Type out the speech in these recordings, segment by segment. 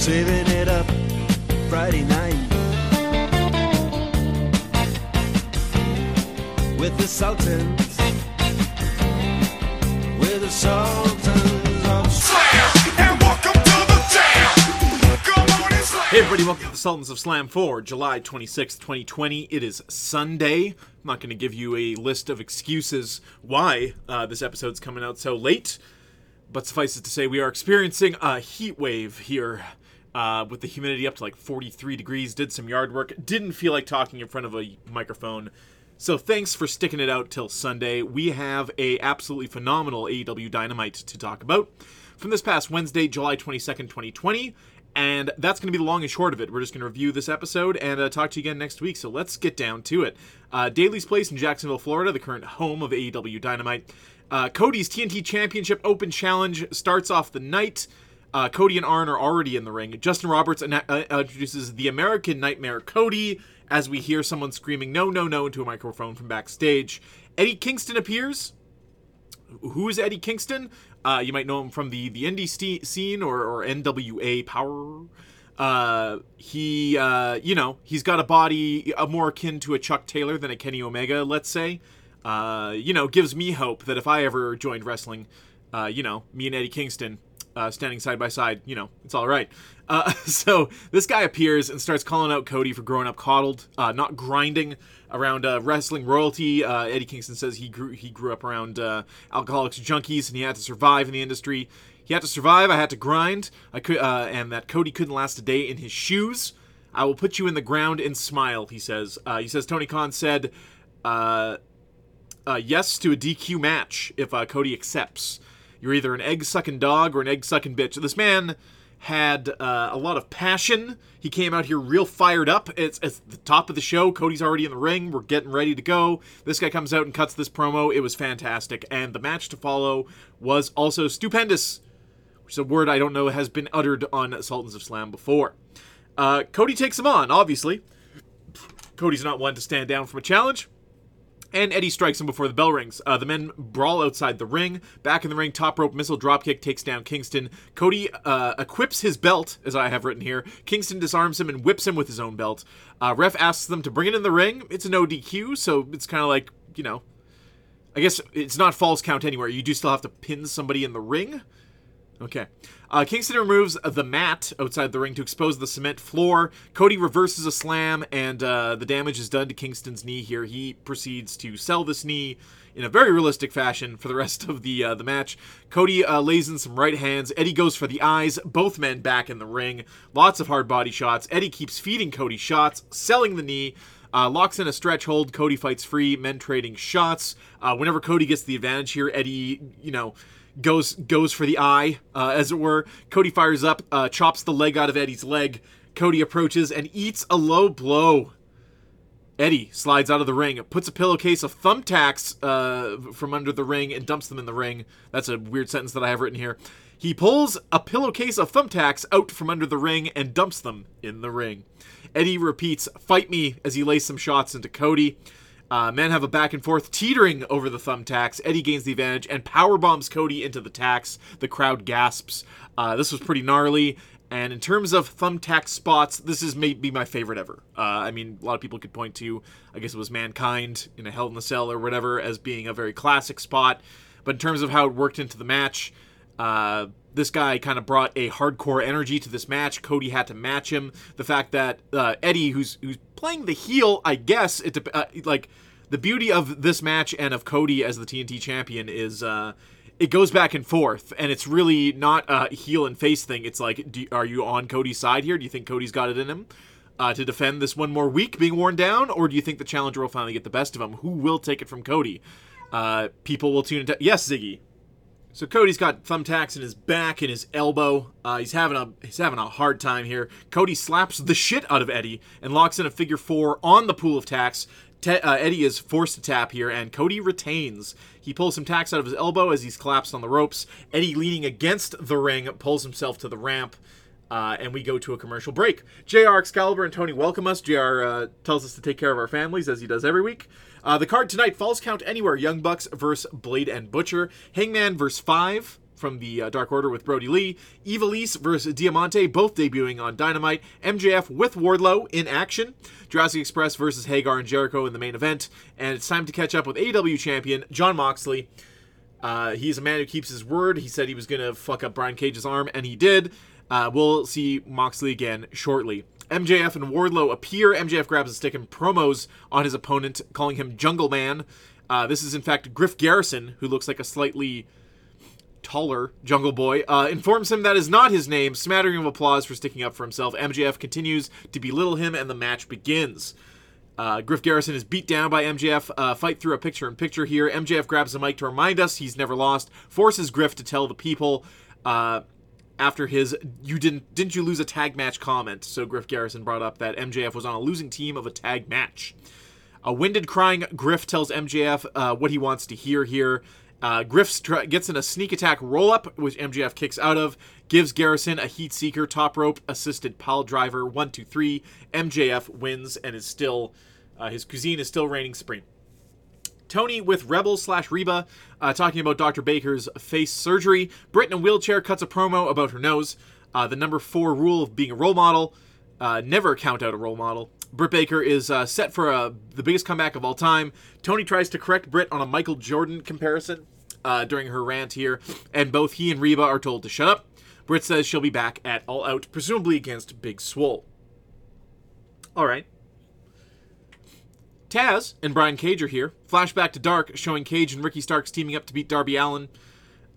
saving it up Friday night with the Sultans, with the Sultans of Slam and welcome to the jam. Hey everybody, welcome to the Sultans of Slam for July 26th, 2020. It is Sunday. I'm not going to give you a list of excuses why uh, this episode's coming out so late, but suffice it to say, we are experiencing a heat wave here uh, with the humidity up to like 43 degrees. Did some yard work, didn't feel like talking in front of a microphone. So thanks for sticking it out till Sunday. We have a absolutely phenomenal AEW Dynamite to talk about from this past Wednesday, July 22nd, 2020. And that's going to be the long and short of it. We're just going to review this episode and uh, talk to you again next week. So let's get down to it. Uh, Daly's Place in Jacksonville, Florida, the current home of AEW Dynamite. Uh, Cody's TNT Championship Open Challenge starts off the night. Uh, Cody and Arn are already in the ring. Justin Roberts ana- uh, introduces the American Nightmare Cody as we hear someone screaming "No, no, no" into a microphone from backstage. Eddie Kingston appears. Who is Eddie Kingston? Uh, you might know him from the the indie st- scene or, or NWA Power. Uh, he, uh, you know, he's got a body uh, more akin to a Chuck Taylor than a Kenny Omega, let's say. Uh, you know, gives me hope that if I ever joined wrestling, uh, you know, me and Eddie Kingston uh, standing side by side, you know, it's all right. Uh, so this guy appears and starts calling out Cody for growing up coddled, uh, not grinding around uh, wrestling royalty. Uh, Eddie Kingston says he grew he grew up around uh, alcoholics, junkies, and he had to survive in the industry. He had to survive. I had to grind. I could, and that Cody couldn't last a day in his shoes. I will put you in the ground and smile. He says. He says Tony Khan said. Yes to a DQ match if Cody accepts. You're either an egg sucking dog or an egg sucking bitch. This man had uh, a lot of passion. He came out here real fired up. It's, it's the top of the show. Cody's already in the ring. We're getting ready to go. This guy comes out and cuts this promo. It was fantastic. And the match to follow was also stupendous, which is a word I don't know has been uttered on Sultans of Slam before. Uh, Cody takes him on, obviously. Cody's not one to stand down from a challenge and Eddie strikes him before the bell rings. Uh, the men brawl outside the ring. Back in the ring, top rope missile dropkick takes down Kingston. Cody uh, equips his belt, as I have written here. Kingston disarms him and whips him with his own belt. Uh, ref asks them to bring it in the ring. It's a no DQ, so it's kind of like, you know, I guess it's not falls count anywhere. You do still have to pin somebody in the ring. Okay. Uh, Kingston removes the mat outside the ring to expose the cement floor. Cody reverses a slam, and uh, the damage is done to Kingston's knee here. He proceeds to sell this knee in a very realistic fashion for the rest of the uh, the match. Cody uh, lays in some right hands. Eddie goes for the eyes. Both men back in the ring. Lots of hard body shots. Eddie keeps feeding Cody shots, selling the knee. Uh, locks in a stretch hold. Cody fights free. Men trading shots. Uh, whenever Cody gets the advantage here, Eddie, you know, goes goes for the eye, uh, as it were. Cody fires up, uh, chops the leg out of Eddie's leg. Cody approaches and eats a low blow. Eddie slides out of the ring, puts a pillowcase of thumbtacks uh, from under the ring, and dumps them in the ring. That's a weird sentence that I have written here. He pulls a pillowcase of thumbtacks out from under the ring and dumps them in the ring. Eddie repeats, Fight me, as he lays some shots into Cody. Uh, men have a back and forth, teetering over the thumbtacks. Eddie gains the advantage and power bombs Cody into the tacks. The crowd gasps. Uh, this was pretty gnarly. And in terms of thumbtack spots, this is maybe my favorite ever. Uh, I mean, a lot of people could point to, I guess it was Mankind in a Hell in the Cell or whatever, as being a very classic spot. But in terms of how it worked into the match, uh, this guy kind of brought a hardcore energy to this match. Cody had to match him. The fact that uh, Eddie, who's who's playing the heel, I guess it uh, like the beauty of this match and of Cody as the TNT champion is uh, it goes back and forth, and it's really not a heel and face thing. It's like, do, are you on Cody's side here? Do you think Cody's got it in him? Uh, to defend this one more week being worn down, or do you think the challenger will finally get the best of him? Who will take it from Cody? Uh, people will tune into. Yes, Ziggy. So Cody's got thumbtacks in his back and his elbow. Uh, he's having a he's having a hard time here. Cody slaps the shit out of Eddie and locks in a figure four on the pool of tacks. Te- uh, Eddie is forced to tap here, and Cody retains. He pulls some tacks out of his elbow as he's collapsed on the ropes. Eddie, leaning against the ring, pulls himself to the ramp. Uh, and we go to a commercial break. JR Excalibur and Tony welcome us. JR uh, tells us to take care of our families as he does every week. Uh, the card tonight Falls Count Anywhere Young Bucks versus Blade and Butcher. Hangman versus Five from the uh, Dark Order with Brodie Lee. Ivelisse versus Diamante, both debuting on Dynamite. MJF with Wardlow in action. Jurassic Express versus Hager and Jericho in the main event. And it's time to catch up with AEW champion Jon Moxley. Uh, he's a man who keeps his word. He said he was going to fuck up Brian Cage's arm, and he did. Uh, we'll see Moxley again shortly. MJF and Wardlow appear. MJF grabs a stick and promos on his opponent, calling him Jungle Man. Uh, this is, in fact, Griff Garrison, who looks like a slightly taller Jungle Boy, uh, informs him that is not his name, smattering of applause for sticking up for himself. MJF continues to belittle him, and the match begins. Uh, Griff Garrison is beat down by MJF. Uh, fight through a picture in picture here. MJF grabs the mic to remind us he's never lost. Forces Griff to tell the people uh, after his "you didn't didn't you lose a tag match" comment. So Griff Garrison brought up that MJF was on a losing team of a tag match. A winded crying Griff tells MJF uh, what he wants to hear here. Uh, Griff gets in a sneak attack roll up, which MJF kicks out of, gives Garrison a heat seeker top rope assisted pile driver. One, two, three. MJF wins and is still, uh, his cuisine is still reigning supreme. Tony with Rebel slash Reba uh, talking about Dr. Baker's face surgery. Britt in a wheelchair cuts a promo about her nose. Uh, the number four rule of being a role model uh, never count out a role model. Britt Baker is uh, set for uh, the biggest comeback of all time. Tony tries to correct Britt on a Michael Jordan comparison uh, during her rant here, and both he and Reba are told to shut up. Britt says she'll be back at All Out, presumably against Big Swole. All right. Taz and Brian Cage are here. Flashback to Dark, showing Cage and Ricky Starks teaming up to beat Darby Allin,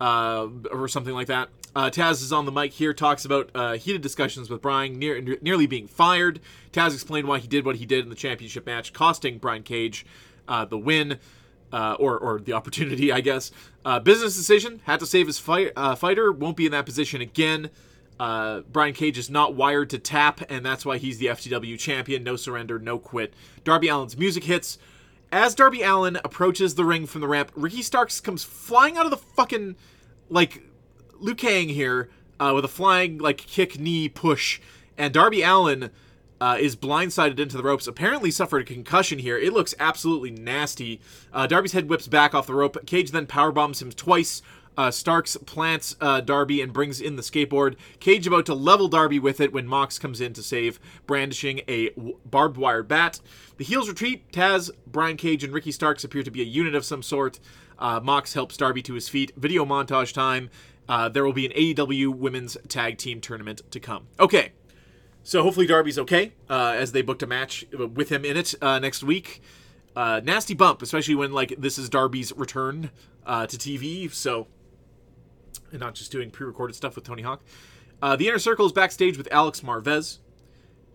uh, or something like that. Uh, Taz is on the mic here, talks about uh, heated discussions with Brian, near, nearly being fired. Taz explained why he did what he did in the championship match, costing Brian Cage uh, the win. Uh, or, or the opportunity, I guess. Uh, business decision, had to save his fight, fighter, won't be in that position again. Uh, Brian Cage is not wired to tap, and that's why he's the FTW champion. No surrender, no quit. Darby Allin's music hits. As Darby Allin approaches the ring from the ramp, Ricky Starks comes flying out of the fucking like Liu Kang here uh, with a flying like kick knee push, and Darby Allin uh, is blindsided into the ropes. Apparently suffered a concussion here. It looks absolutely nasty. Uh, Darby's head whips back off the rope. Cage then power bombs him twice. Uh, Starks plants uh, Darby and brings in the skateboard. Cage about to level Darby with it when Mox comes in to save, brandishing a w- barbed wire bat. The heels retreat. Taz, Brian Cage, and Ricky Starks appear to be a unit of some sort. Uh, Mox helps Darby to his feet. Video montage time. Uh, there will be an AEW Women's Tag Team Tournament to come. Okay, so hopefully Darby's okay uh, as they booked a match with him in it uh, next week. Nasty bump, especially when like this is Darby's return to TV. So, and not just doing pre-recorded stuff with Tony Hawk. Uh, the inner circle is backstage with Alex Marvez.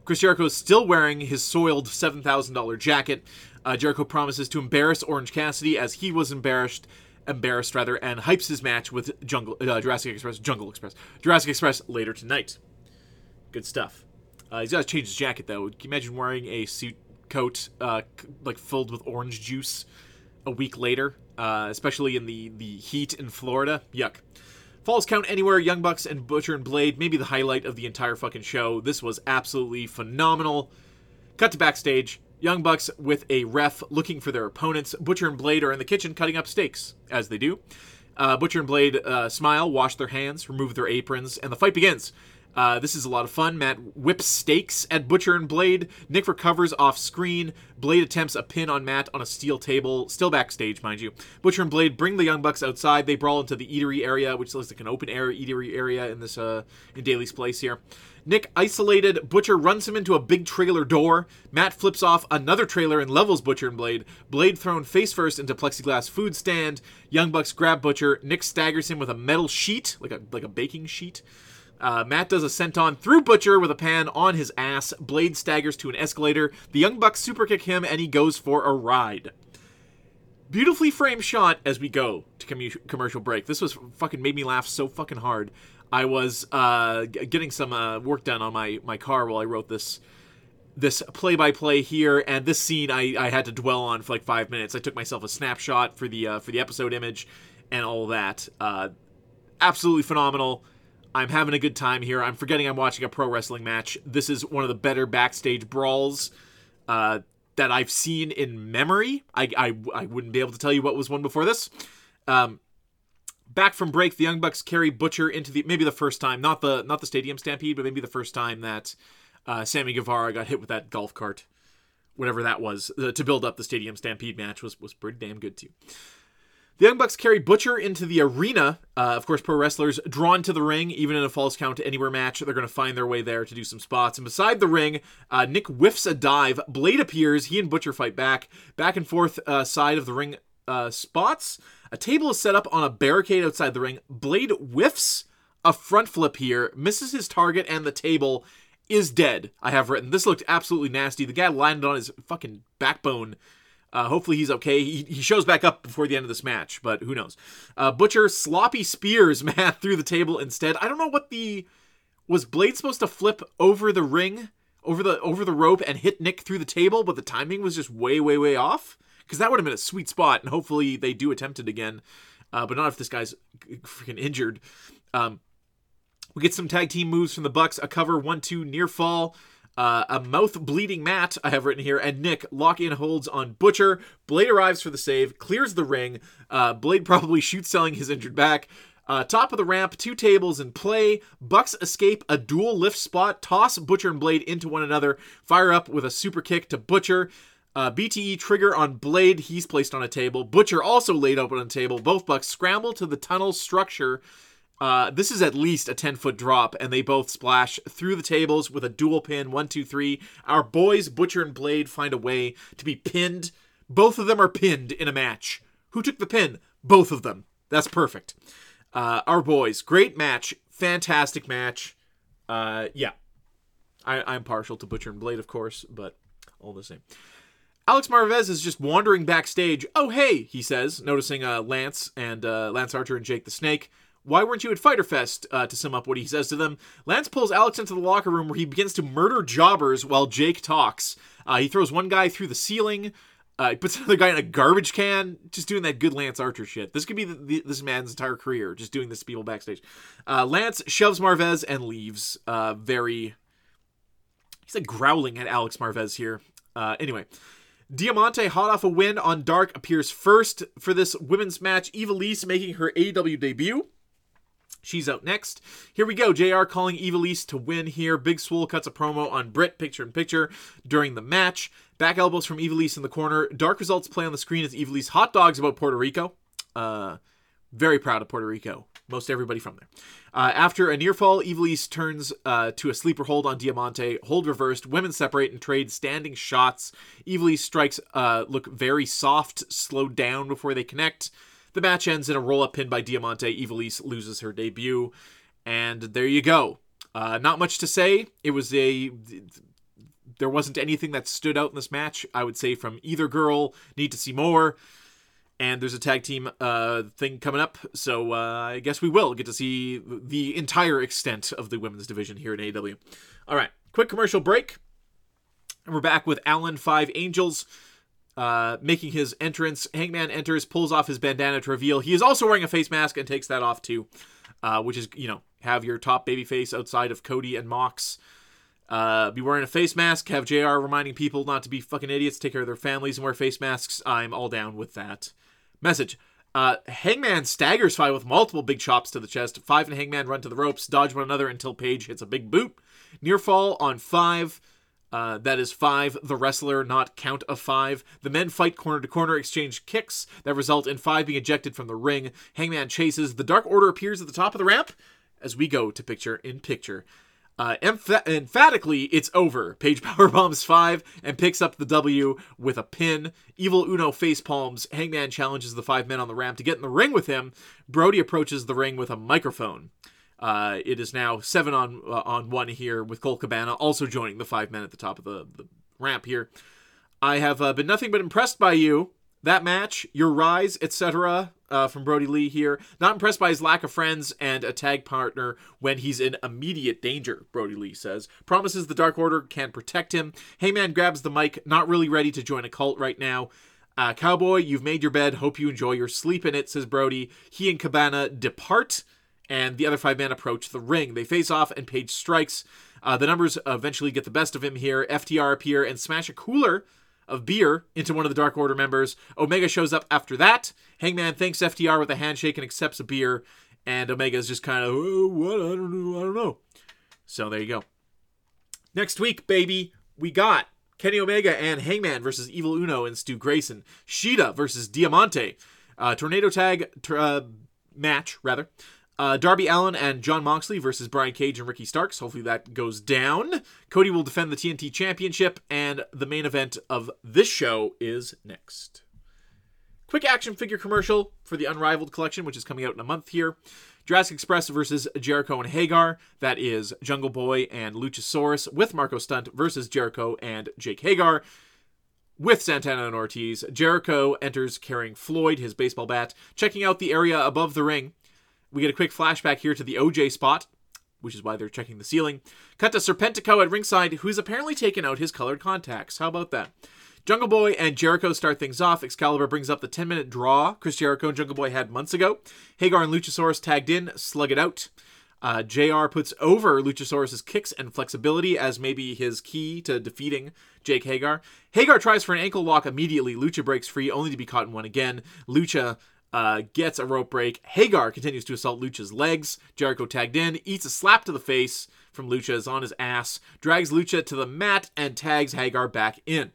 Chris Jericho is still wearing his soiled seven thousand dollar jacket. Uh, Jericho promises to embarrass Orange Cassidy as he was embarrassed, embarrassed rather, and hypes his match with Jungle uh, Jurassic Express, Jungle Express, Jurassic Express later tonight. Good stuff. Uh, he's got to change his jacket though. Can you imagine wearing a suit coat uh, like filled with orange juice a week later, uh, especially in the the heat in Florida? Yuck. Falls Count Anywhere, Young Bucks and Butcher and Blade, maybe the highlight of the entire fucking show. This was absolutely phenomenal. Cut to backstage. Young Bucks with a ref looking for their opponents. Butcher and Blade are in the kitchen cutting up steaks, as they do. Uh, Butcher and Blade uh, smile, wash their hands, remove their aprons, and the fight begins. Uh, this is a lot of fun. Matt whips stakes at Butcher and Blade. Nick recovers off screen. Blade attempts a pin on Matt on a steel table, still backstage, mind you. Butcher and Blade bring the Young Bucks outside. They brawl into the eatery area, which looks like an open air eatery area in this uh, in Daly's place here. Nick isolated. Butcher runs him into a big trailer door. Matt flips off another trailer and levels Butcher and Blade. Blade thrown face first into plexiglass food stand. Young Bucks grab Butcher. Nick staggers him with a metal sheet, like a like a baking sheet. Uh, Matt does a senton through Butcher with a pan on his ass. Blade staggers to an escalator. The Young Bucks super kick him, and he goes for a ride. Beautifully framed shot as we go to commu- commercial break. This was fucking made me laugh so fucking hard. I was uh, getting some uh, work done on my my car while I wrote this this play by play here, and this scene I, I had to dwell on for like five minutes. I took myself a snapshot for the uh, for the episode image and all that. Uh, absolutely phenomenal. I'm having a good time here. I'm forgetting I'm watching a pro wrestling match. This is one of the better backstage brawls uh, that I've seen in memory. I, I, I wouldn't be able to tell you what was one before this. Um, back from break, the Young Bucks carry Butcher into the maybe the first time, not the not the Stadium Stampede, but maybe the first time that uh, Sammy Guevara got hit with that golf cart, whatever that was, uh, to build up the Stadium Stampede match was was pretty damn good too. The Young Bucks carry Butcher into the arena. Uh, of course, pro wrestlers drawn to the ring, even in a falls count anywhere match, they're going to find their way there to do some spots. And beside the ring, uh, Nick whiffs a dive. Blade appears. He and Butcher fight back, back and forth uh, side of the ring uh, spots. A table is set up on a barricade outside the ring. Blade whiffs a front flip here, misses his target, and the table is dead. I have written. This looked absolutely nasty. The guy landed on his fucking backbone. Uh, hopefully he's okay. He, he shows back up before the end of this match, but who knows? Uh, Butcher sloppy spears Matt through the table instead. I don't know what the was Blade supposed to flip over the ring, over the over the rope, and hit Nick through the table, but the timing was just way way way off. Because that would have been a sweet spot, and hopefully they do attempt it again, uh, but not if this guy's freaking injured. Um, we get some tag team moves from the Bucks. A cover one two near fall. Uh, a mouth bleeding Matt, I have written here, and Nick lock in holds on Butcher. Blade arrives for the save, clears the ring. Uh, Blade probably shoots selling his injured back. Uh, top of the ramp, two tables in play. Bucks escape a dual lift spot, toss Butcher and Blade into one another, fire up with a super kick to Butcher. Uh, BTE trigger on Blade, he's placed on a table. Butcher also laid open on a table. Both Bucks scramble to the tunnel structure. Uh, this is at least a 10 foot drop, and they both splash through the tables with a dual pin one, two, three. Our boys, Butcher and Blade, find a way to be pinned. Both of them are pinned in a match. Who took the pin? Both of them. That's perfect. Uh, our boys, great match, fantastic match. Uh, yeah, I, I'm partial to Butcher and Blade, of course, but all the same. Alex Marvez is just wandering backstage. Oh, hey, he says, noticing uh, Lance and uh, Lance Archer and Jake the Snake. Why weren't you at Fighter Fest? Uh, to sum up what he says to them, Lance pulls Alex into the locker room where he begins to murder jobbers while Jake talks. Uh, he throws one guy through the ceiling. Uh, he puts another guy in a garbage can, just doing that good Lance Archer shit. This could be the, the, this man's entire career, just doing this to people backstage. Uh, Lance shoves Marvez and leaves. Uh, very, he's like growling at Alex Marvez here. Uh, anyway, Diamante, hot off a win on Dark, appears first for this women's match. Ivelisse making her AW debut. She's out next. Here we go. JR calling Ivelisse to win here. Big Swole cuts a promo on Britt, picture in picture, during the match. Back elbows from Ivelisse in the corner. Dark results play on the screen as Ivelisse hot dogs about Puerto Rico. Uh, very proud of Puerto Rico. Most everybody from there. Uh, after a near fall, Ivelisse turns uh, to a sleeper hold on Diamante. Hold reversed. Women separate and trade standing shots. Ivelisse strikes uh, look very soft, slowed down before they connect. The match ends in a roll up pin by Diamante. Ivelisse loses her debut. And there you go. Uh, not much to say. It was a. There wasn't anything that stood out in this match, I would say, from either girl. Need to see more. And there's a tag team uh, thing coming up, so uh, I guess we will get to see the entire extent of the women's division here in AEW. All right, quick commercial break. And we're back with Alan Five Angels uh, making his entrance. Hangman enters, pulls off his bandana to reveal he is also wearing a face mask and takes that off too, uh, which is you know have your top baby face outside of Cody and Mox. Uh, be wearing a face mask. Have Jr. reminding people not to be fucking idiots, take care of their families, and wear face masks. I'm all down with that message. Uh, Hangman staggers five with multiple big chops to the chest. Five and Hangman run to the ropes, dodge one another until Page hits a big boot. Near fall on five. Uh, that is five, the wrestler, not count of five. The men fight corner to corner, exchange kicks that result in five being ejected from the ring. Hangman chases. The Dark Order appears at the top of the ramp as we go to picture in picture. Uh, emph- emphatically, it's over. Page power bombs five and picks up the W with a pin. Evil Uno face palms. Hangman challenges the five men on the ramp to get in the ring with him. Brodie approaches the ring with a microphone. Uh, it is now seven on uh, on one here with Colt Cabana also joining the five men at the top of the, the ramp here. I have uh, been nothing but impressed by you. That match, your rise, etc. Uh, from Brodie Lee here. Not impressed by his lack of friends and a tag partner when he's in immediate danger, Brodie Lee says. Promises the Dark Order can protect him. Hangman grabs the mic, not really ready to join a cult right now. Uh, Cowboy, you've made your bed. Hope you enjoy your sleep in it, says Brodie. He and Cabana depart and the other five men approach the ring. They face off, and Page strikes. Uh, the numbers eventually get the best of him here. FTR appear and smash a cooler of beer into one of the Dark Order members. Omega shows up after that. Hangman thanks FTR with a handshake and accepts a beer. And Omega is just kind of, oh, what? I don't know. I don't know. So there you go. Next week, baby, we got Kenny Omega and Hangman versus Evil Uno and Stu Grayson. Shida versus Diamante. Uh, tornado tag t- uh, match, rather. Uh, Darby Allin and Jon Moxley versus Brian Cage and Ricky Starks. Hopefully that goes down. Cody will defend the TNT Championship, and the main event of this show is next. Quick action figure commercial for the Unrivaled collection, which is coming out in a month here. Jurassic Express versus Jericho and Hager. That is Jungle Boy and Luchasaurus with Marko Stunt versus Jericho and Jake Hager with Santana and Ortiz. Jericho enters carrying Floyd, his baseball bat, checking out the area above the ring. We get a quick flashback here to the OJ spot, which is why they're checking the ceiling. Cut to Serpentico at ringside, who's apparently taken out his colored contacts. How about that? Jungle Boy and Jericho start things off. Excalibur brings up the 10 minute draw Chris Jericho and Jungle Boy had months ago. Hager and Luchasaurus tagged in, slug it out. Uh, JR puts over Luchasaurus' kicks and flexibility as maybe his key to defeating Jake Hager. Hager tries for an ankle lock immediately. Lucha breaks free, only to be caught in one again. Lucha uh, gets a rope break. Hager continues to assault Lucha's legs. Jericho tagged in, eats a slap to the face from Lucha, is on his ass, drags Lucha to the mat, and tags Hager back in.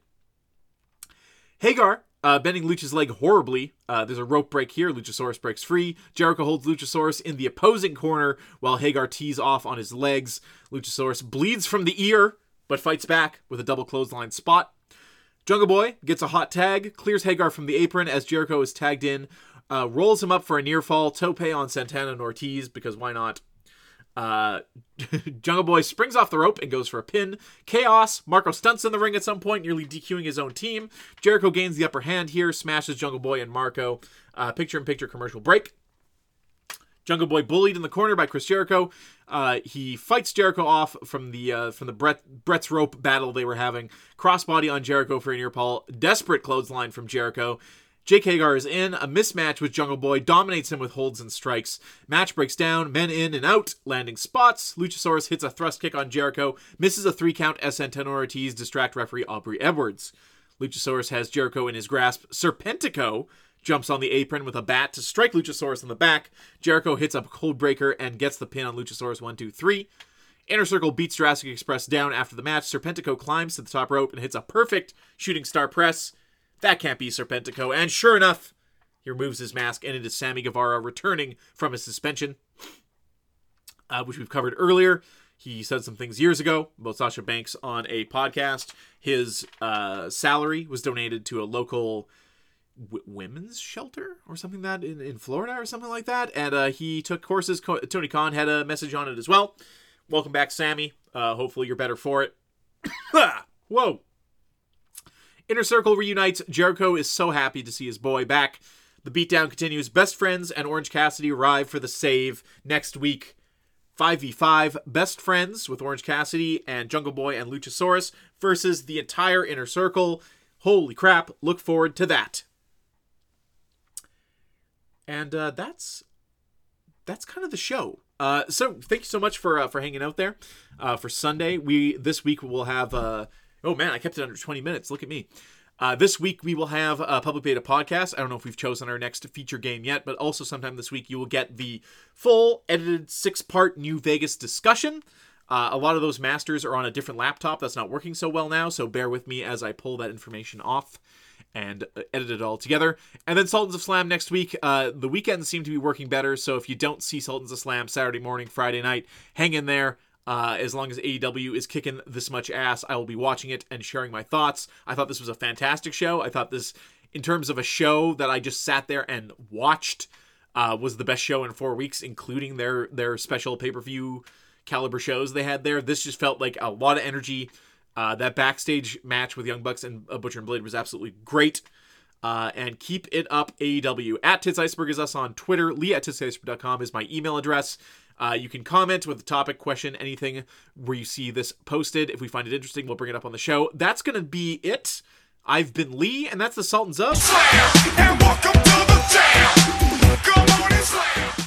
Hager uh, bending Lucha's leg horribly. Uh, there's a rope break here. Luchasaurus breaks free. Jericho holds Luchasaurus in the opposing corner while Hager tees off on his legs. Luchasaurus bleeds from the ear, but fights back with a double clothesline spot. Jungle Boy gets a hot tag, clears Hager from the apron as Jericho is tagged in, uh, rolls him up for a near fall, tope on Santana and Ortiz, because why not? Uh, Jungle Boy springs off the rope and goes for a pin. Chaos. Marko stunts in the ring at some point, nearly DQing his own team. Jericho gains the upper hand here, smashes Jungle Boy and Marko. Uh, picture in picture commercial break. Jungle Boy bullied in the corner by Chris Jericho. Uh, he fights Jericho off from the uh, from the Brett Brett's rope battle they were having. Crossbody on Jericho for a near fall. Desperate clothesline from Jericho. Jake Hager is in. A mismatch with Jungle Boy dominates him with holds and strikes. Match breaks down. Men in and out, landing spots. Luchasaurus hits a thrust kick on Jericho, misses a three count as Santana Ortiz distract referee Aubrey Edwards. Luchasaurus has Jericho in his grasp. Serpentico jumps on the apron with a bat to strike Luchasaurus in the back. Jericho hits a Codebreaker and gets the pin on Luchasaurus 1 2 3. Inner Circle beats Jurassic Express down after the match. Serpentico climbs to the top rope and hits a perfect shooting star press. That can't be Serpentico. And sure enough, he removes his mask and it is Sammy Guevara returning from his suspension, uh, which we've covered earlier. He said some things years ago about Sasha Banks on a podcast. His uh, salary was donated to a local w- women's shelter or something that in, in Florida or something like that. And uh, he took courses. Co- Tony Khan had a message on it as well. Welcome back, Sammy. Uh, hopefully you're better for it. Whoa. Inner Circle reunites. Jericho is so happy to see his boy back. The beatdown continues. Best Friends and Orange Cassidy arrive for the save next week. 5v5 Best Friends with Orange Cassidy and Jungle Boy and Luchasaurus versus the entire Inner Circle. Holy crap, look forward to that. And uh, that's that's kind of the show. Uh, so thank you so much for uh, for hanging out there. Uh, for Sunday, we this week we'll have. Oh man, I kept it under twenty minutes. Look at me. Uh, this week we will have a public beta podcast. I don't know if we've chosen our next feature game yet, but also sometime this week you will get the full edited six part New Vegas discussion. Uh, a lot of those masters are on a different laptop that's not working so well now, so bear with me as I pull that information off and uh, edit it all together. And then Sultans of Slam next week. Uh, the weekends seem to be working better, so if you don't see Sultans of Slam Saturday morning, Friday night, hang in there. Uh, as long as AEW is kicking this much ass, I will be watching it and sharing my thoughts. I thought this was a fantastic show. I thought this, in terms of a show that I just sat there and watched, uh, was the best show in four weeks, including their their special pay per view caliber shows they had there. This just felt like a lot of energy. Uh, that backstage match with Young Bucks and uh, Butcher and Blade was absolutely great. Uh, and keep it up, AEW. At Tits Iceberg is us on Twitter. Lee at titsiceberg.com is my email address. Uh, you can comment with a topic, question, anything where you see this posted. If we find it interesting, we'll bring it up on the show. That's going to be it. I've been Lee, and that's the Sultans of. Slam and welcome to the jam. Come on and slam.